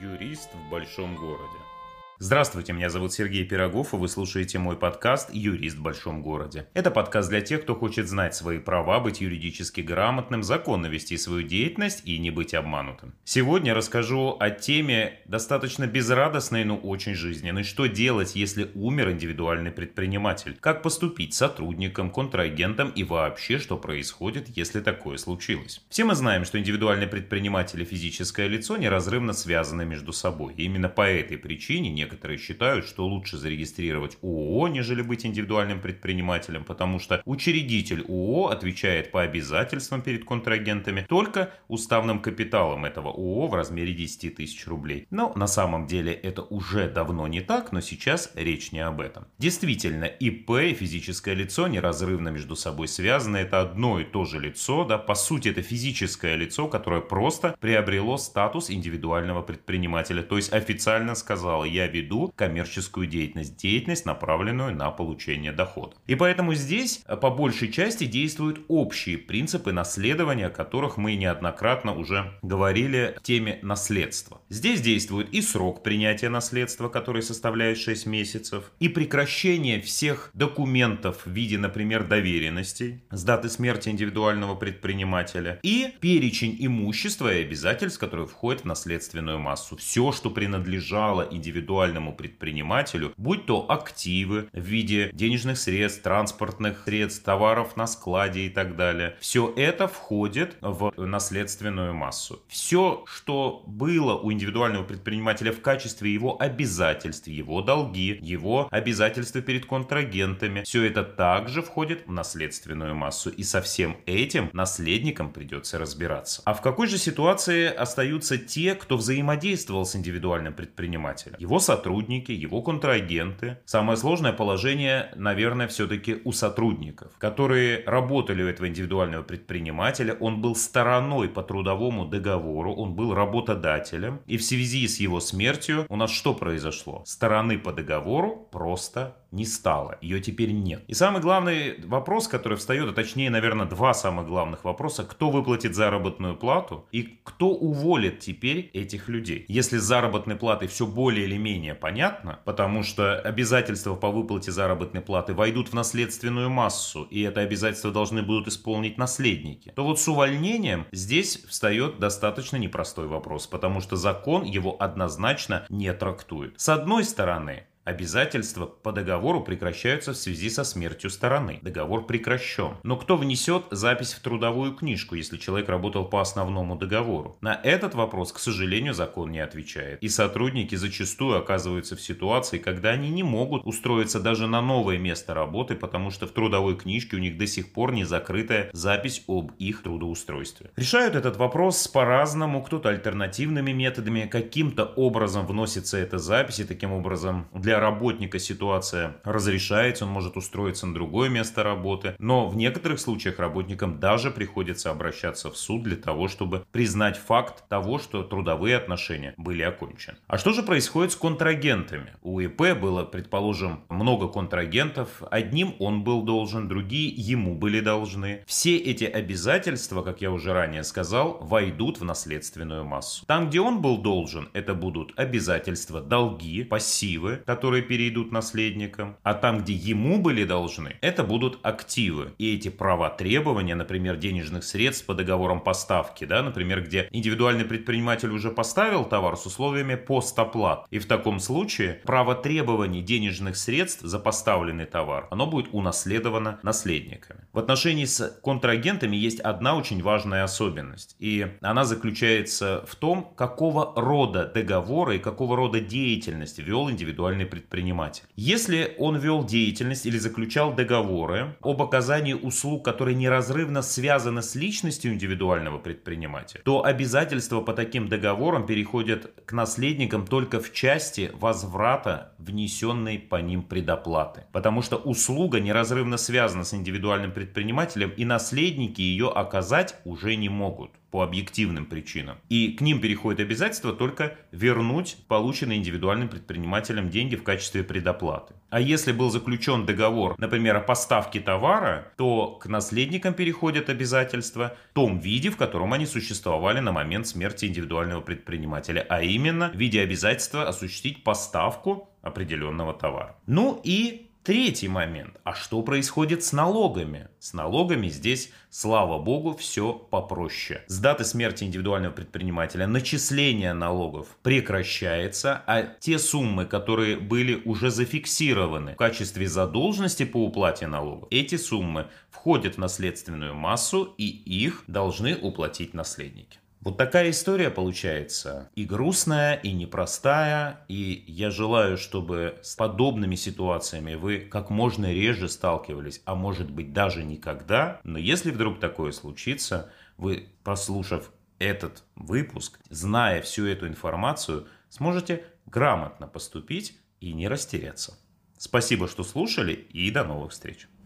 Юрист в большом городе. Здравствуйте, меня зовут Сергей Пирогов, и вы слушаете мой подкаст «Юрист в большом городе». Это подкаст для тех, кто хочет знать свои права, быть юридически грамотным, законно вести свою деятельность и не быть обманутым. Сегодня расскажу о теме достаточно безрадостной, но очень жизненной. Что делать, если умер индивидуальный предприниматель? Как поступить сотрудникам, контрагентам и вообще, что происходит, если такое случилось? Все мы знаем, что индивидуальный предприниматель и физическое лицо неразрывно связаны между собой. И именно по этой причине некоторые некоторые считают, что лучше зарегистрировать ООО, нежели быть индивидуальным предпринимателем, потому что учредитель ООО отвечает по обязательствам перед контрагентами только уставным капиталом этого ООО в размере 10 тысяч рублей. Но на самом деле это уже давно не так, но сейчас речь не об этом. Действительно, ИП и физическое лицо неразрывно между собой связаны, это одно и то же лицо, да, по сути это физическое лицо, которое просто приобрело статус индивидуального предпринимателя, то есть официально сказала, я веду коммерческую деятельность, деятельность, направленную на получение дохода. И поэтому здесь э, по большей части действуют общие принципы наследования, о которых мы неоднократно уже говорили в теме наследства. Здесь действует и срок принятия наследства, который составляет 6 месяцев, и прекращение всех документов в виде, например, доверенностей с даты смерти индивидуального предпринимателя, и перечень имущества и обязательств, которые входят в наследственную массу. Все, что принадлежало индивидуальному индивидуальному предпринимателю, будь то активы в виде денежных средств, транспортных средств, товаров на складе и так далее. Все это входит в наследственную массу. Все, что было у индивидуального предпринимателя в качестве его обязательств, его долги, его обязательства перед контрагентами, все это также входит в наследственную массу. И со всем этим наследникам придется разбираться. А в какой же ситуации остаются те, кто взаимодействовал с индивидуальным предпринимателем? Его сотрудники, его контрагенты. Самое сложное положение, наверное, все-таки у сотрудников, которые работали у этого индивидуального предпринимателя. Он был стороной по трудовому договору, он был работодателем. И в связи с его смертью у нас что произошло? Стороны по договору просто не стало, ее теперь нет. И самый главный вопрос, который встает, а точнее, наверное, два самых главных вопроса, кто выплатит заработную плату и кто уволит теперь этих людей. Если с заработной платой все более или менее понятно, потому что обязательства по выплате заработной платы войдут в наследственную массу, и это обязательство должны будут исполнить наследники, то вот с увольнением здесь встает достаточно непростой вопрос, потому что закон его однозначно не трактует. С одной стороны, Обязательства по договору прекращаются в связи со смертью стороны. Договор прекращен. Но кто внесет запись в трудовую книжку, если человек работал по основному договору? На этот вопрос, к сожалению, закон не отвечает. И сотрудники зачастую оказываются в ситуации, когда они не могут устроиться даже на новое место работы, потому что в трудовой книжке у них до сих пор не закрытая запись об их трудоустройстве. Решают этот вопрос по-разному, кто-то альтернативными методами, каким-то образом вносится эта запись, и таким образом для для работника ситуация разрешается, он может устроиться на другое место работы, но в некоторых случаях работникам даже приходится обращаться в суд для того, чтобы признать факт того, что трудовые отношения были окончены. А что же происходит с контрагентами? У ИП было, предположим, много контрагентов, одним он был должен, другие ему были должны. Все эти обязательства, как я уже ранее сказал, войдут в наследственную массу. Там, где он был должен, это будут обязательства, долги, пассивы, которые которые перейдут наследникам, а там, где ему были должны, это будут активы. И эти права требования, например, денежных средств по договорам поставки, да, например, где индивидуальный предприниматель уже поставил товар с условиями постоплат. И в таком случае право требований денежных средств за поставленный товар, оно будет унаследовано наследниками. В отношении с контрагентами есть одна очень важная особенность. И она заключается в том, какого рода договоры и какого рода деятельность вел индивидуальный предприниматель. Если он вел деятельность или заключал договоры об оказании услуг, которые неразрывно связаны с личностью индивидуального предпринимателя, то обязательства по таким договорам переходят к наследникам только в части возврата внесенной по ним предоплаты. Потому что услуга неразрывно связана с индивидуальным предпринимателем, и наследники ее оказать уже не могут. По объективным причинам. И к ним переходит обязательство только вернуть полученные индивидуальным предпринимателем деньги в качестве предоплаты. А если был заключен договор, например, о поставке товара, то к наследникам переходят обязательства в том виде, в котором они существовали на момент смерти индивидуального предпринимателя, а именно в виде обязательства осуществить поставку определенного товара. Ну и Третий момент. А что происходит с налогами? С налогами здесь, слава богу, все попроще. С даты смерти индивидуального предпринимателя начисление налогов прекращается, а те суммы, которые были уже зафиксированы в качестве задолженности по уплате налогов, эти суммы входят в наследственную массу и их должны уплатить наследники. Вот такая история получается и грустная, и непростая, и я желаю, чтобы с подобными ситуациями вы как можно реже сталкивались, а может быть даже никогда, но если вдруг такое случится, вы, прослушав этот выпуск, зная всю эту информацию, сможете грамотно поступить и не растеряться. Спасибо, что слушали, и до новых встреч.